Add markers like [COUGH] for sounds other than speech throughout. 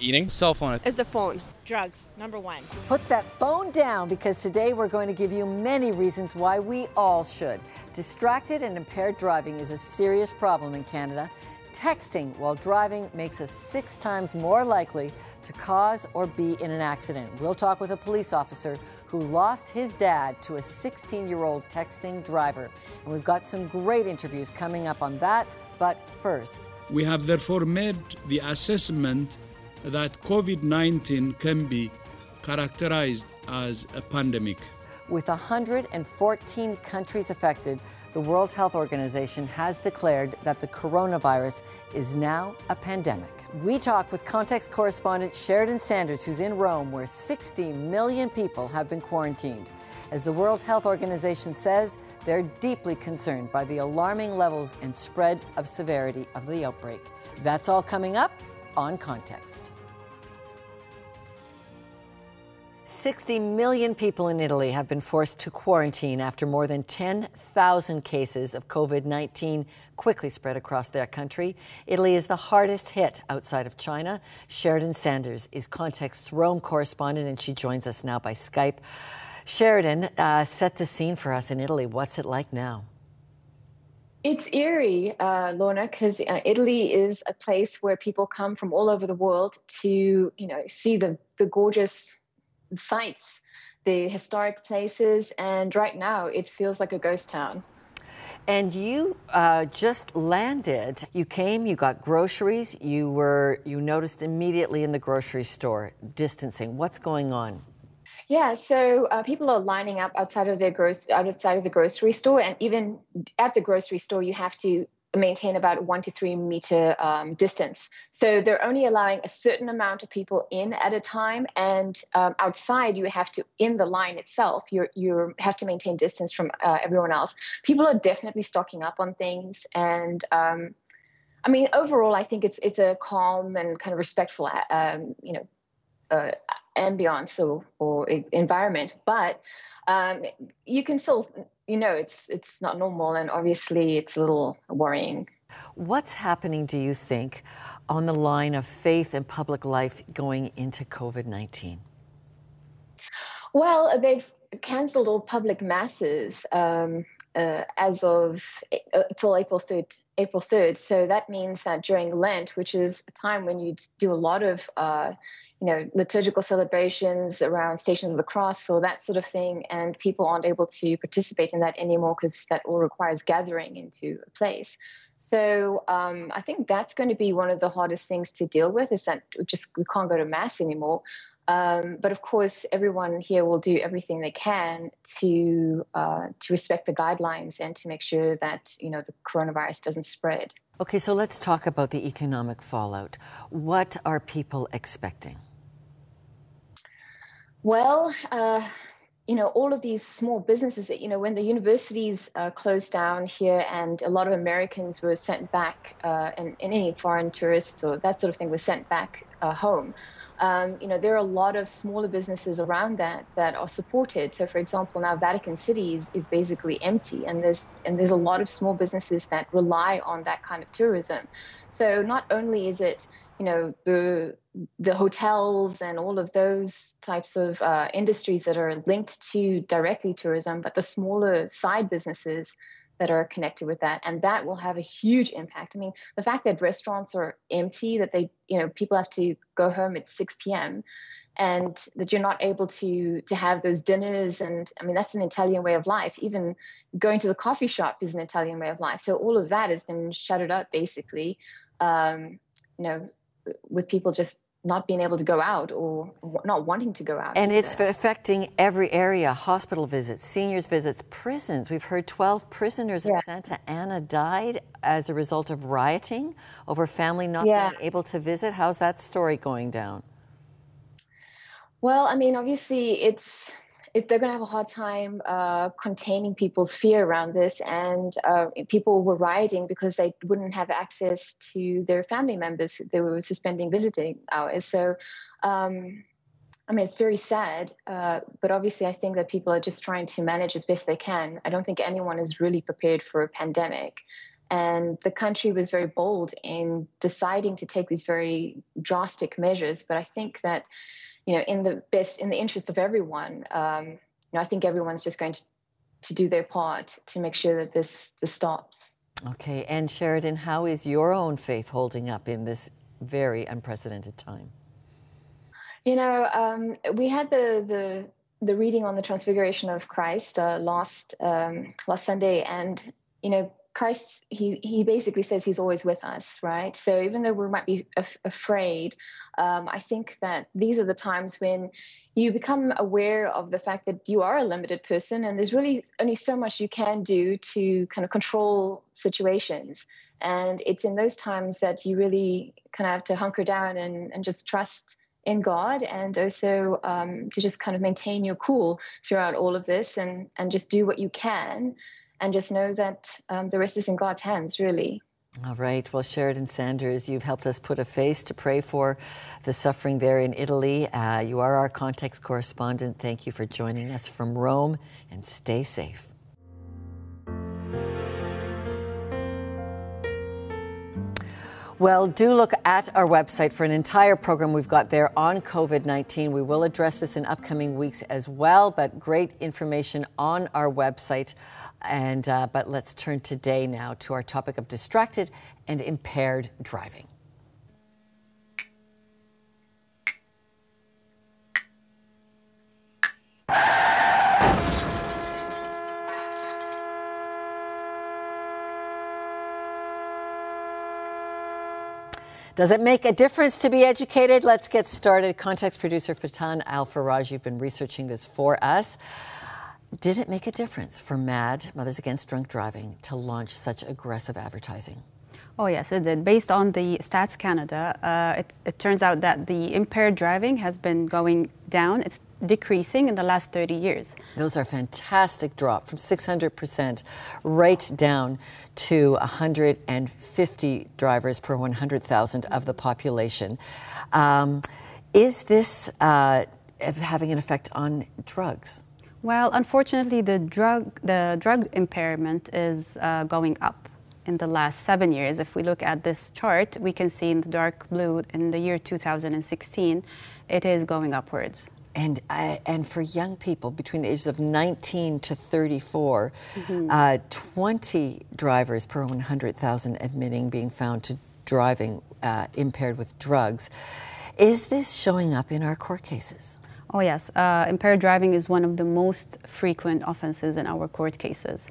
Eating, cell phone. Is the phone. Drugs, number one. Put that phone down because today we're going to give you many reasons why we all should. Distracted and impaired driving is a serious problem in Canada. Texting while driving makes us six times more likely to cause or be in an accident. We'll talk with a police officer who lost his dad to a 16 year old texting driver. And we've got some great interviews coming up on that. But first, we have therefore made the assessment that COVID 19 can be characterized as a pandemic. With 114 countries affected, the World Health Organization has declared that the coronavirus is now a pandemic. We talk with context correspondent Sheridan Sanders, who's in Rome, where 60 million people have been quarantined. As the World Health Organization says, they're deeply concerned by the alarming levels and spread of severity of the outbreak. That's all coming up on Context. 60 million people in Italy have been forced to quarantine after more than 10,000 cases of COVID 19 quickly spread across their country. Italy is the hardest hit outside of China. Sheridan Sanders is Context's Rome correspondent, and she joins us now by Skype. Sheridan, uh, set the scene for us in Italy. What's it like now? It's eerie, uh, Lorna, because uh, Italy is a place where people come from all over the world to, you know, see the the gorgeous sites, the historic places, and right now it feels like a ghost town. And you uh, just landed. You came. You got groceries. You were. You noticed immediately in the grocery store distancing. What's going on? Yeah, so uh, people are lining up outside of their gross outside of the grocery store, and even at the grocery store, you have to maintain about one to three meter um, distance. So they're only allowing a certain amount of people in at a time, and um, outside you have to in the line itself you you have to maintain distance from uh, everyone else. People are definitely stocking up on things, and um, I mean overall, I think it's it's a calm and kind of respectful, um, you know, uh, ambiance or, or environment, but um, you can still, you know, it's it's not normal, and obviously it's a little worrying. What's happening, do you think, on the line of faith and public life going into COVID nineteen? Well, they've cancelled all public masses um, uh, as of uh, till April third. April 3rd. So that means that during Lent, which is a time when you do a lot of uh, you know, liturgical celebrations around Stations of the Cross or that sort of thing, and people aren't able to participate in that anymore because that all requires gathering into a place. So um, I think that's going to be one of the hardest things to deal with is that just we can't go to mass anymore. Um, but of course, everyone here will do everything they can to uh, to respect the guidelines and to make sure that you know the coronavirus doesn't spread. Okay, so let's talk about the economic fallout. What are people expecting? Well, uh, you know, all of these small businesses, that you know, when the universities uh, closed down here and a lot of Americans were sent back, uh, and, and, any foreign tourists or that sort of thing was sent back uh, home, um, you know, there are a lot of smaller businesses around that that are supported. So, for example, now Vatican City is, is basically empty, and there's and there's a lot of small businesses that rely on that kind of tourism. So, not only is it you know the the hotels and all of those types of uh, industries that are linked to directly tourism, but the smaller side businesses that are connected with that, and that will have a huge impact. I mean, the fact that restaurants are empty, that they you know people have to go home at 6 p.m. And that you're not able to to have those dinners, and I mean that's an Italian way of life. Even going to the coffee shop is an Italian way of life. So all of that has been shuttered up, basically. Um, you know, with people just not being able to go out or not wanting to go out. And either. it's affecting every area hospital visits, seniors visits, prisons. We've heard 12 prisoners yeah. in Sant'Anna died as a result of rioting over family not yeah. being able to visit. How's that story going down? Well, I mean, obviously, it's they're going to have a hard time uh, containing people's fear around this. And uh, people were rioting because they wouldn't have access to their family members. They were suspending visiting hours. So, um, I mean, it's very sad. Uh, but obviously, I think that people are just trying to manage as best they can. I don't think anyone is really prepared for a pandemic. And the country was very bold in deciding to take these very drastic measures. But I think that, you know, in the best, in the interest of everyone, um, you know, I think everyone's just going to, to do their part to make sure that this, this stops. Okay. And Sheridan, how is your own faith holding up in this very unprecedented time? You know, um, we had the, the the reading on the Transfiguration of Christ uh, last um, last Sunday, and you know, Christ, he, he basically says he's always with us, right? So even though we might be af- afraid, um, I think that these are the times when you become aware of the fact that you are a limited person and there's really only so much you can do to kind of control situations. And it's in those times that you really kind of have to hunker down and, and just trust in God and also um, to just kind of maintain your cool throughout all of this and, and just do what you can and just know that um, the rest is in God's hands, really. All right. Well, Sheridan Sanders, you've helped us put a face to pray for the suffering there in Italy. Uh, you are our context correspondent. Thank you for joining us from Rome and stay safe. Well, do look at our website for an entire program we've got there on COVID 19. We will address this in upcoming weeks as well, but great information on our website. And, uh, but let's turn today now to our topic of distracted and impaired driving. Does it make a difference to be educated? Let's get started. Context producer Fatan Al Faraj, you've been researching this for us. Did it make a difference for MADD, Mothers Against Drunk Driving, to launch such aggressive advertising? Oh, yes, it did. Based on the Stats Canada, uh, it, it, turns out that the impaired driving has been going down. It's decreasing in the last 30 years. Those are fantastic drop from 600% right down to 150 drivers per 100,000 of the population. Um, is this uh, having an effect on drugs? Well, unfortunately, the drug the drug impairment is uh, going up in the last seven years. If we look at this chart, we can see in the dark blue in the year 2016, it is going upwards. And, uh, and for young people between the ages of 19 to 34, mm-hmm. uh, 20 drivers per 100,000 admitting being found to driving uh, impaired with drugs. Is this showing up in our court cases? Oh, yes. Uh, impaired driving is one of the most frequent offenses in our court cases.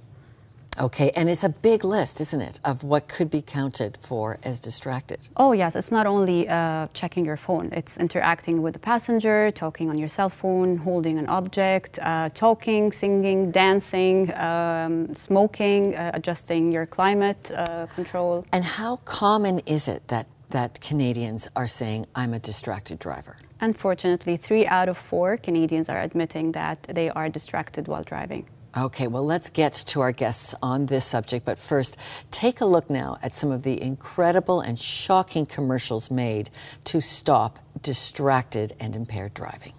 Okay, and it's a big list, isn't it, of what could be counted for as distracted? Oh, yes. It's not only uh, checking your phone, it's interacting with the passenger, talking on your cell phone, holding an object, uh, talking, singing, dancing, um, smoking, uh, adjusting your climate uh, control. And how common is it that, that Canadians are saying, I'm a distracted driver? Unfortunately, three out of four Canadians are admitting that they are distracted while driving. Okay, well, let's get to our guests on this subject. But first, take a look now at some of the incredible and shocking commercials made to stop distracted and impaired driving.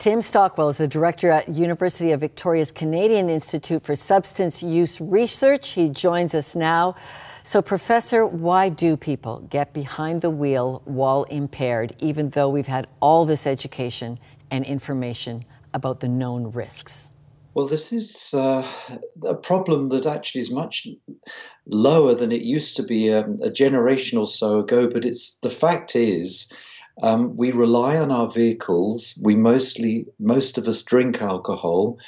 Tim Stockwell is the director at University of Victoria's Canadian Institute for Substance Use Research. He joins us now. So, Professor, why do people get behind the wheel while impaired, even though we've had all this education and information about the known risks? Well, this is uh, a problem that actually is much lower than it used to be um, a generation or so ago. But it's the fact is um, we rely on our vehicles. We mostly, most of us drink alcohol,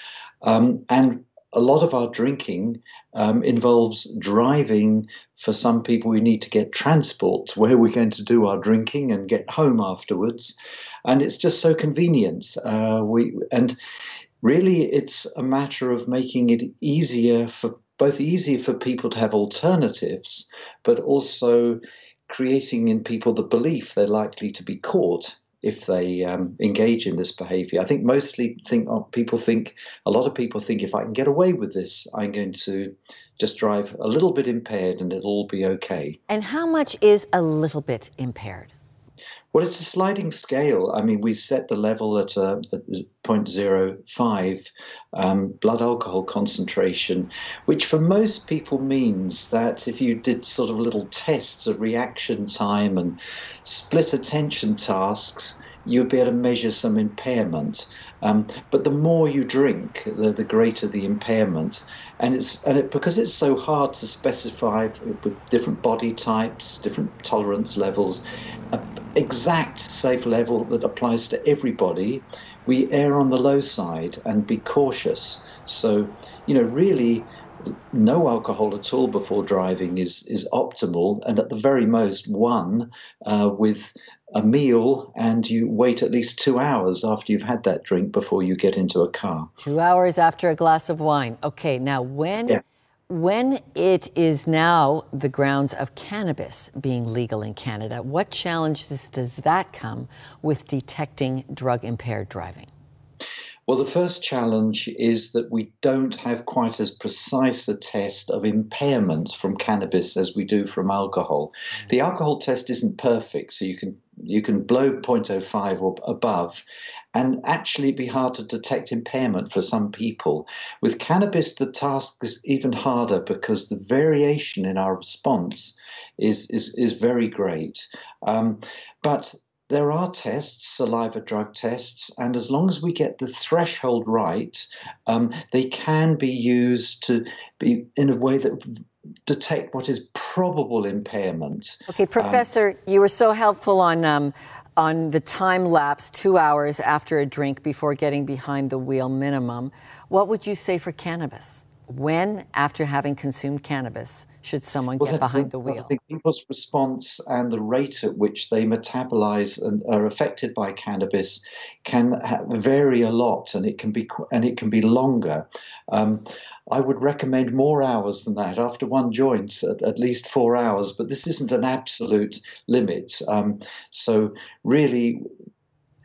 um, and a lot of our drinking um, involves driving. For some people, we need to get transport where we're going to do our drinking and get home afterwards, and it's just so convenient. Uh, we and really, it's a matter of making it easier for both easier for people to have alternatives, but also creating in people the belief they're likely to be caught if they um, engage in this behavior. I think mostly think oh, people think a lot of people think if I can get away with this, I'm going to just drive a little bit impaired and it'll all be okay. And how much is a little bit impaired? Well, it's a sliding scale. I mean, we set the level at, a, at 0.05 um, blood alcohol concentration, which for most people means that if you did sort of little tests of reaction time and split attention tasks, you'd be able to measure some impairment. Um, but the more you drink, the, the greater the impairment. And it's and it, because it's so hard to specify with different body types, different tolerance levels, an exact safe level that applies to everybody. We err on the low side and be cautious. So, you know, really, no alcohol at all before driving is is optimal, and at the very most one uh, with a meal, and you wait at least two hours after you've had that drink before you get into a car. Two hours after a glass of wine. Okay, now when. Yeah. When it is now the grounds of cannabis being legal in Canada, what challenges does that come with detecting drug impaired driving? Well, the first challenge is that we don't have quite as precise a test of impairment from cannabis as we do from alcohol. Mm. The alcohol test isn't perfect, so you can you can blow 0.05 or above and actually be hard to detect impairment for some people. With cannabis, the task is even harder because the variation in our response is is, is very great. Um, but there are tests, saliva drug tests, and as long as we get the threshold right, um, they can be used to be in a way that detect what is probable impairment. Okay, Professor, um, you were so helpful on um, on the time lapse, two hours after a drink before getting behind the wheel minimum. What would you say for cannabis? When, after having consumed cannabis, should someone well, get behind the wheel? I think people's response and the rate at which they metabolize and are affected by cannabis can vary a lot, and it can be and it can be longer. Um, I would recommend more hours than that. After one joint, at, at least four hours, but this isn't an absolute limit. Um, so really,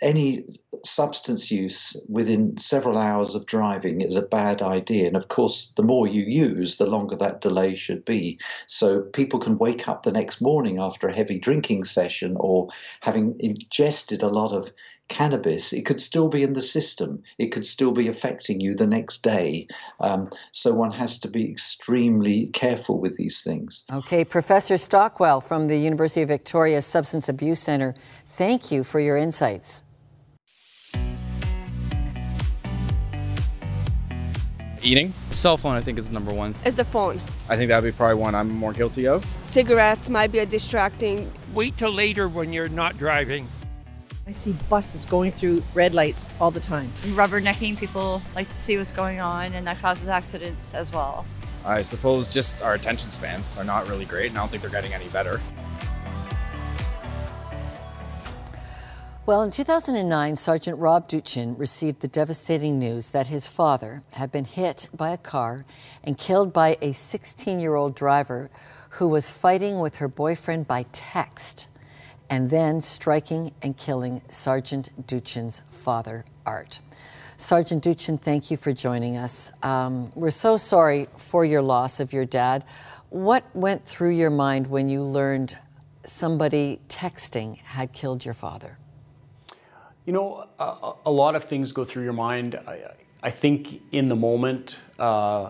any substance use within several hours of driving is a bad idea. And of course, the more you use, the longer that delay should be. So people can wake up the next morning after a heavy drinking session or having ingested a lot of cannabis, it could still be in the system. It could still be affecting you the next day. Um, so one has to be extremely careful with these things. Okay, Professor Stockwell from the University of Victoria Substance Abuse Center, thank you for your insights. Eating. Cell phone, I think, is number one. Is the phone. I think that would be probably one I'm more guilty of. Cigarettes might be a distracting. Wait till later when you're not driving. I see buses going through red lights all the time. Rubbernecking people like to see what's going on, and that causes accidents as well. I suppose just our attention spans are not really great, and I don't think they're getting any better. Well, in 2009, Sergeant Rob Duchin received the devastating news that his father had been hit by a car and killed by a 16 year old driver who was fighting with her boyfriend by text and then striking and killing Sergeant Duchin's father, Art. Sergeant Duchin, thank you for joining us. Um, we're so sorry for your loss of your dad. What went through your mind when you learned somebody texting had killed your father? You know, a, a, lot of things go through your mind. I, I think in the moment, uh,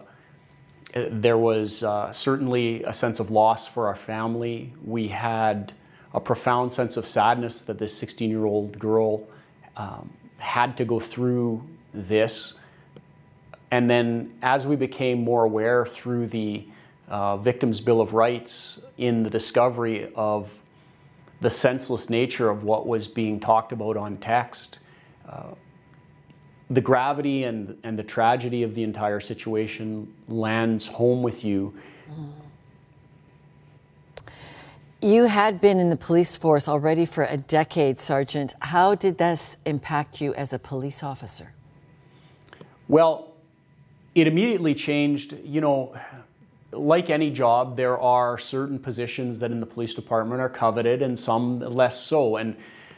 there was uh, certainly a sense of loss for our family. We had a profound sense of sadness that this 16 year old girl um, had to go through this. And then, as we became more aware through the uh, Victims' Bill of Rights in the discovery of the senseless nature of what was being talked about on text. Uh, the gravity and, and the tragedy of the entire situation lands home with you. You had been in the police force already for a decade, Sergeant. How did this impact you as a police officer? Well, it immediately changed. You know, like any job, there are certain positions that in the police department are coveted and some less so. And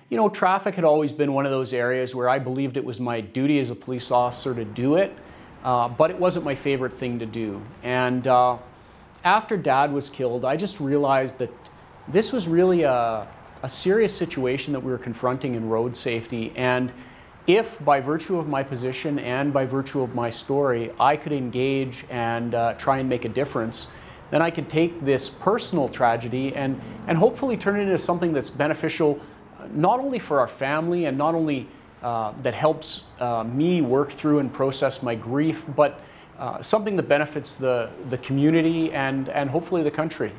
you know, traffic had always been one of those areas where I believed it was my duty as a police officer to do it, uh, but it wasn't my favorite thing to do. And uh, after dad was killed, I just realized that this was really a, a serious situation that we were confronting in road safety. And if by virtue of my position and by virtue of my story, I could engage and uh, try and make a difference, then I could take this personal tragedy and, and hopefully turn it into something that's beneficial not only for our family and not only uh, that helps uh, me work through and process my grief, but uh, something that benefits the, the community and, and hopefully the country.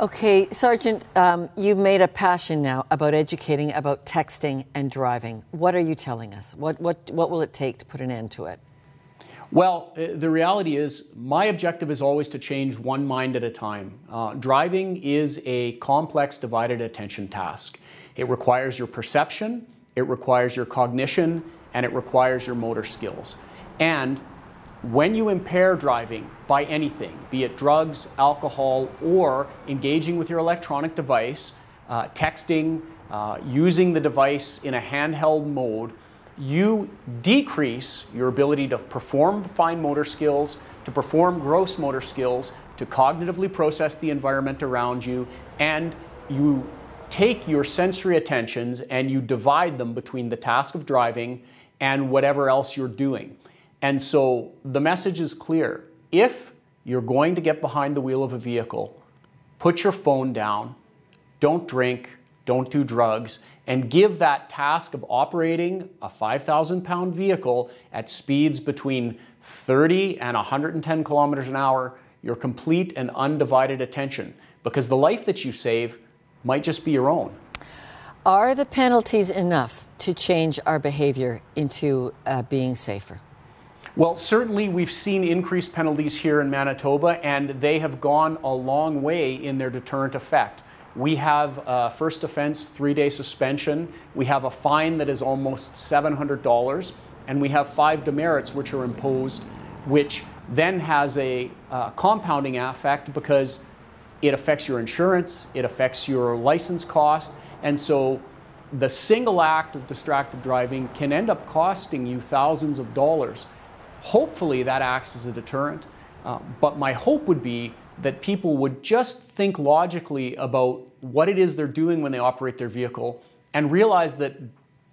Okay, Sergeant, um, you've made a passion now about educating about texting and driving. What are you telling us? What, what, what will it take to put an end to it? Well, uh, the reality is, my objective is always to change one mind at a time. Uh, driving is a complex, divided attention task. It requires your perception, it requires your cognition, and it requires your motor skills. And when you impair driving by anything, be it drugs, alcohol, or engaging with your electronic device, uh, texting, uh, using the device in a handheld mode, you decrease your ability to perform fine motor skills, to perform gross motor skills, to cognitively process the environment around you, and you take your sensory attentions and you divide them between the task of driving and whatever else you're doing. And so the message is clear. If you're going to get behind the wheel of a vehicle, put your phone down, don't drink, don't do drugs, and give that task of operating a 5,000 pound vehicle at speeds between 30 and 110 kilometers an hour your complete and undivided attention. Because the life that you save might just be your own. Are the penalties enough to change our behavior into uh, being safer? Well, certainly we've seen increased penalties here in Manitoba, and they have gone a long way in their deterrent effect. We have a first offense three day suspension, we have a fine that is almost $700, and we have five demerits which are imposed, which then has a uh, compounding effect because it affects your insurance, it affects your license cost, and so the single act of distracted driving can end up costing you thousands of dollars. Hopefully, that acts as a deterrent, uh, but my hope would be that people would just think logically about what it is they're doing when they operate their vehicle and realize that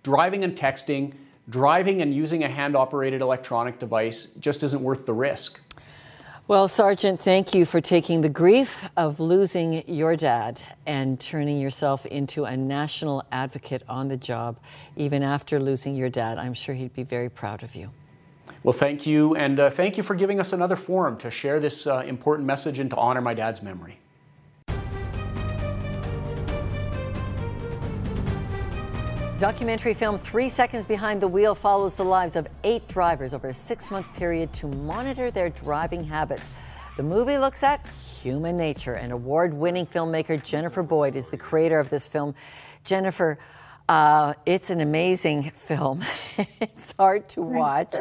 driving and texting, driving and using a hand operated electronic device just isn't worth the risk. Well, Sergeant, thank you for taking the grief of losing your dad and turning yourself into a national advocate on the job, even after losing your dad. I'm sure he'd be very proud of you. Well, thank you, and uh, thank you for giving us another forum to share this uh, important message and to honor my dad's memory. Documentary film Three Seconds Behind the Wheel follows the lives of eight drivers over a six month period to monitor their driving habits. The movie looks at human nature, and award winning filmmaker Jennifer Boyd is the creator of this film. Jennifer, uh, it's an amazing [LAUGHS] film. it's hard to watch.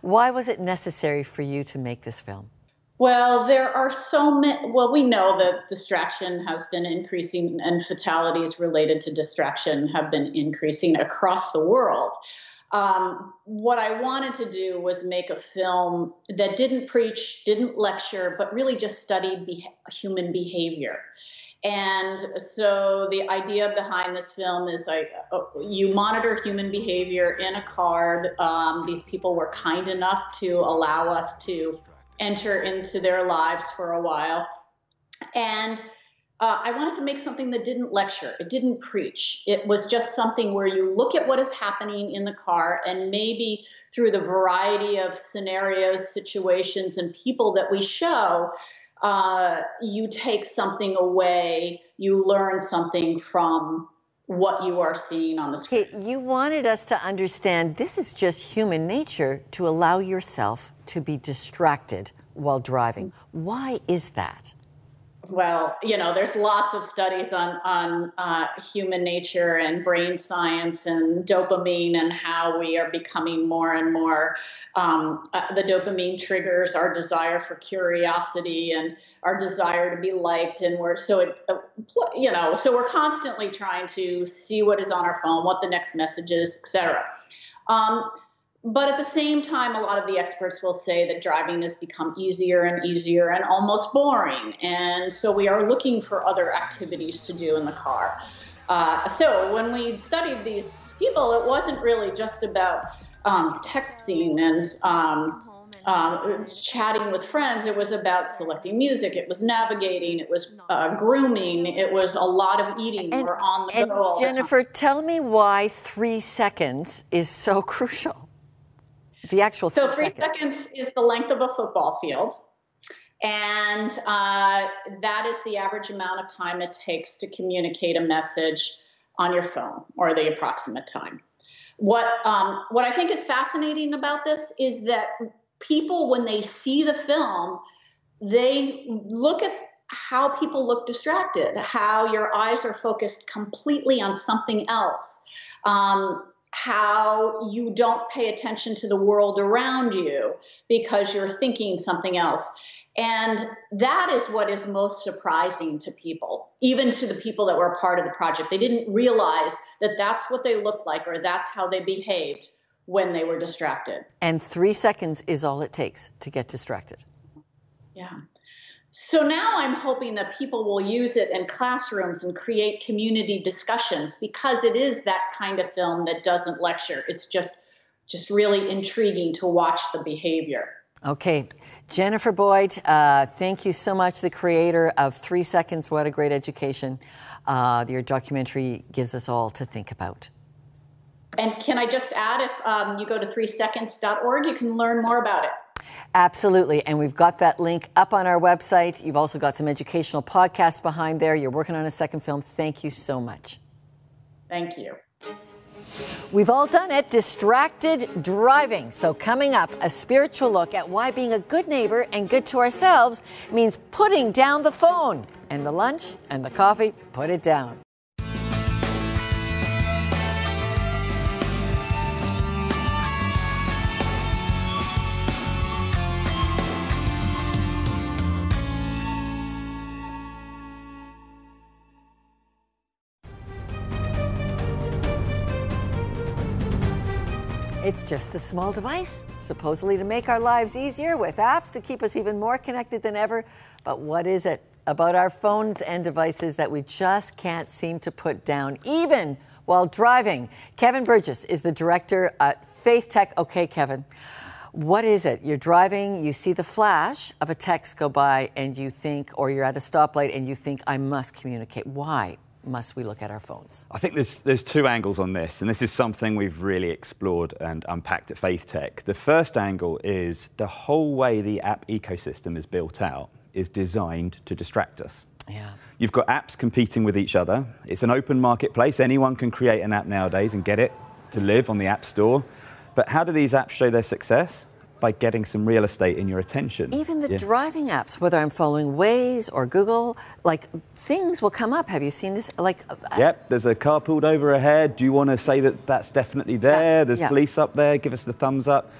Why was it necessary for you to make this film? Well, there are so many. Well, we know that distraction has been increasing and fatalities related to distraction have been increasing across the world. Um, what I wanted to do was make a film that didn't preach, didn't lecture, but really just studied be- human behavior. And so the idea behind this film is like uh, you monitor human behavior in a car. Um, these people were kind enough to allow us to enter into their lives for a while. And uh, I wanted to make something that didn't lecture, it didn't preach. It was just something where you look at what is happening in the car and maybe through the variety of scenarios, situations, and people that we show, uh, you take something away, you learn something from what you are seeing on the screen. Okay, you wanted us to understand this is just human nature to allow yourself to be distracted while driving. Why is that? Well, you know, there's lots of studies on on uh, human nature and brain science and dopamine and how we are becoming more and more. Um, uh, the dopamine triggers our desire for curiosity and our desire to be liked, and we're so it, uh, you know, so we're constantly trying to see what is on our phone, what the next message is, etc. Um, but at the same time, a lot of the experts will say that driving has become easier and easier and almost boring. And so we are looking for other activities to do in the car. Uh, so when we studied these people, it wasn't really just about um, texting and um, um, chatting with friends. It was about selecting music. It was navigating. It was uh, grooming. It was a lot of eating. And, We're on the and go. Jennifer, tell me why three seconds is so [LAUGHS] crucial. The actual So three, seconds. seconds is the length of a football field. And uh, that is the average amount of time it takes to communicate a message on your phone, or the approximate time. What um, what I think is fascinating about this is that people, when they see the film, they look at how people look distracted, how your eyes are focused completely on something else, um, how you don't pay attention to the world around you because you're thinking something else. And that is what is most surprising to people, even to the people that were a part of the project. They didn't realize that that's what they looked like or that's how they behaved when they were distracted. And three seconds is all it takes to get distracted. Yeah. So now I'm hoping that people will use it in classrooms and create community discussions because it is that kind of film that doesn't lecture. It's just just really intriguing to watch the behavior. Okay, Jennifer Boyd, uh, thank you so much, the creator of Three Seconds, What a Great Education. Uh, your documentary gives us all to think about. And can I just add, if um, you go to 3seconds.org, you can learn more about it. Absolutely. And we've got that link up on our website. You've also got some educational podcasts behind there. You're working on a second film. Thank you so much. Thank you. We've all done it distracted driving. So, coming up, a spiritual look at why being a good neighbor and good to ourselves means putting down the phone. And the lunch and the coffee, put it down. Just a small device, supposedly to make our lives easier with apps to keep us even more connected than ever. But what is it about our phones and devices that we just can't seem to put down, even while driving? Kevin Burgess is the director at Faith Tech. Okay, Kevin, what is it? You're driving, you see the flash of a text go by, and you think, or you're at a stoplight and you think, I must communicate. Why? Must we look at our phones? I think there's there's two angles on this, and this is something we've really explored and unpacked at Faith Tech. The first angle is the whole way the app ecosystem is built out is designed to distract us. Yeah. You've got apps competing with each other. It's an open marketplace. Anyone can create an app nowadays and get it to live on the App Store. But how do these apps show their success? By getting some real estate in your attention. Even the Yeah. driving apps, whether I'm following Waze or Google, like things will come up. Have you seen this? Like, uh, Yep, there's a car pulled over ahead. Do you want to say that that's definitely there? There's yeah. police up there. Give us the thumbs up.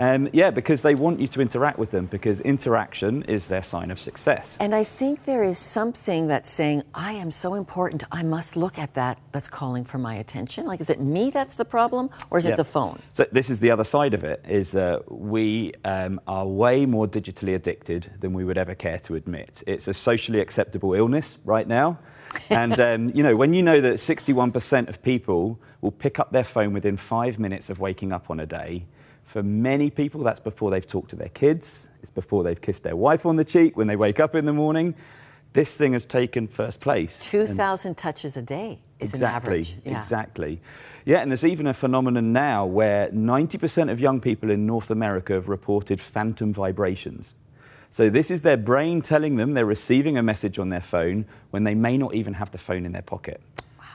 Um, yeah, because they want you to interact with them because interaction is their sign of success. and I think there is something that's saying, I am so important, I must look at that, that's calling for my attention. Like, is it me that's the problem, or is Yeah. it the phone? So this is the other side of it: is that we um, are way more digitally addicted than we would ever care to admit. It's a socially acceptable illness right now, [LAUGHS] and um, you know when you know that 61% of people will pick up their phone within five minutes of waking up on a day. For many people, that's before they've talked to their kids. It's before they've kissed their wife on the cheek when they wake up in the morning. This thing has taken first place. 2,000 touches a day is exactly, an average. Yeah. Exactly. Yeah, and there's even a phenomenon now where 90% of young people in North America have reported phantom vibrations. So this is their brain telling them they're receiving a message on their phone when they may not even have the phone in their pocket.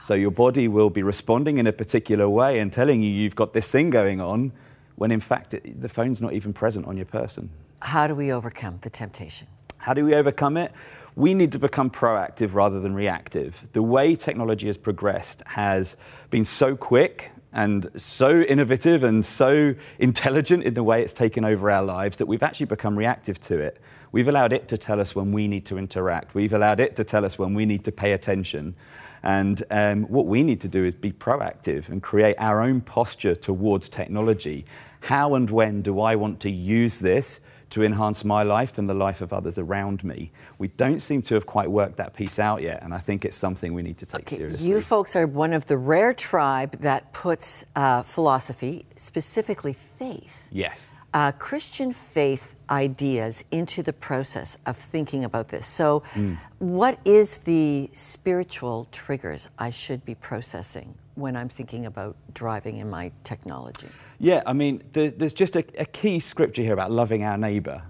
So your body will be responding in a particular way and telling you you've got this thing going on when in fact it, the phone's not even present on your person. How do we overcome the temptation? How do we overcome it? We need to become proactive rather than reactive. The way technology has progressed has been so quick and so innovative and so intelligent in the way it's taken over our lives that we've actually become reactive to it. We've allowed it to tell us when we need to interact. We've allowed it to tell us when we need to pay attention. And um, what we need to do is be proactive and create our own posture towards technology. How and when do I want to use this to enhance my life and the life of others around me? We don't seem to have quite worked that piece out yet, and I think it's something we need to take okay, seriously. You folks are one of the rare tribe that puts uh, philosophy, specifically faith. Yes uh, Christian faith ideas into the process of thinking about this. So, mm. what is the spiritual triggers I should be processing when I'm thinking about driving in my technology? Yeah, I mean, there's, there's just a, a key scripture here about loving our neighbor.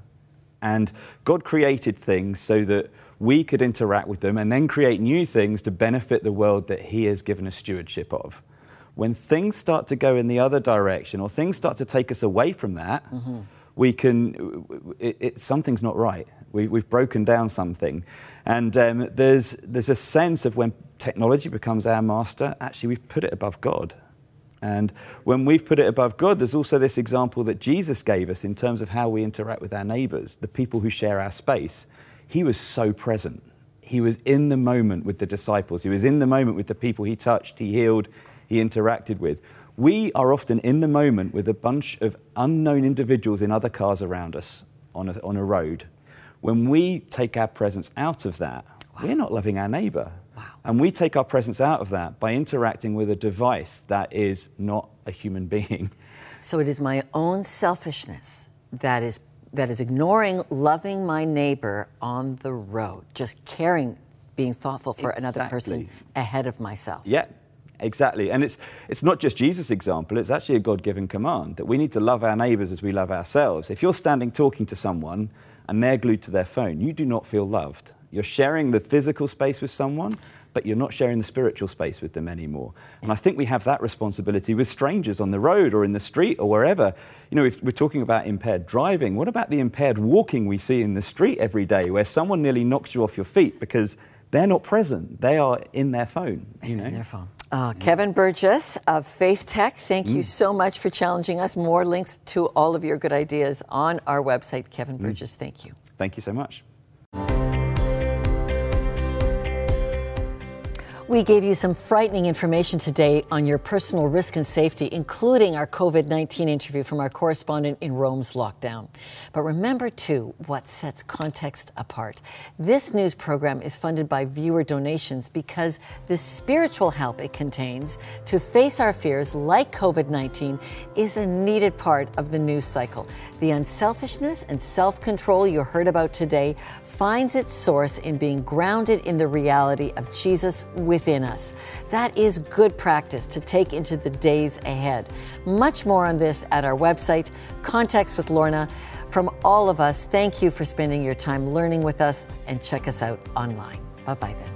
And God created things so that we could interact with them and then create new things to benefit the world that He has given us stewardship of when things start to go in the other direction or things start to take us away from that, mm-hmm. we can, it, it, something's not right. We, have broken down something. And um, there's, there's a sense of when technology becomes our master, actually, we've put it above God. And when we've put it above God, there's also this example that Jesus gave us in terms of how we interact with our neighbors, the people who share our space. He was so present. He was in the moment with the disciples. He was in the moment with the people he touched, he healed, he interacted with. We are often in the moment with a bunch of unknown individuals in other cars around us on a, on a road. When we take our presence out of that, we're not loving our neighbor. Wow. And we take our presence out of that by interacting with a device that is not a human [LAUGHS] being. So it is my own selfishness that is that is ignoring loving my neighbor on the road, just caring, being thoughtful for exactly. another person ahead of myself. Yeah, Exactly. And it's, it's not just Jesus' example, it's actually a God given command that we need to love our neighbors as we love ourselves. If you're standing talking to someone and they're glued to their phone, you do not feel loved. You're sharing the physical space with someone, but you're not sharing the spiritual space with them anymore. And I think we have that responsibility with strangers on the road or in the street or wherever. You know, if we're talking about impaired driving, what about the impaired walking we see in the street every day where someone nearly knocks you off your feet because they're not present. They are in their phone, you know. In their phone. Uh, Kevin Burgess of Faith Tech, thank mm. you so much for challenging us. More links to all of your good ideas on our website. Kevin mm. Burgess, mm. thank you. Thank you so much. We gave you some frightening information today on your personal risk and safety, including our COVID 19 interview from our correspondent in Rome's lockdown. But remember, too, what sets context apart. This news program is funded by viewer donations because the spiritual help it contains to face our fears, like COVID 19, is a needed part of the news cycle. The unselfishness and self control you heard about today finds its source in being grounded in the reality of Jesus within us. That is good practice to take into the days ahead. Much more on this at our website, Context with Lorna. From all of us, thank you for spending your time learning with us and check us out online. Bye bye then.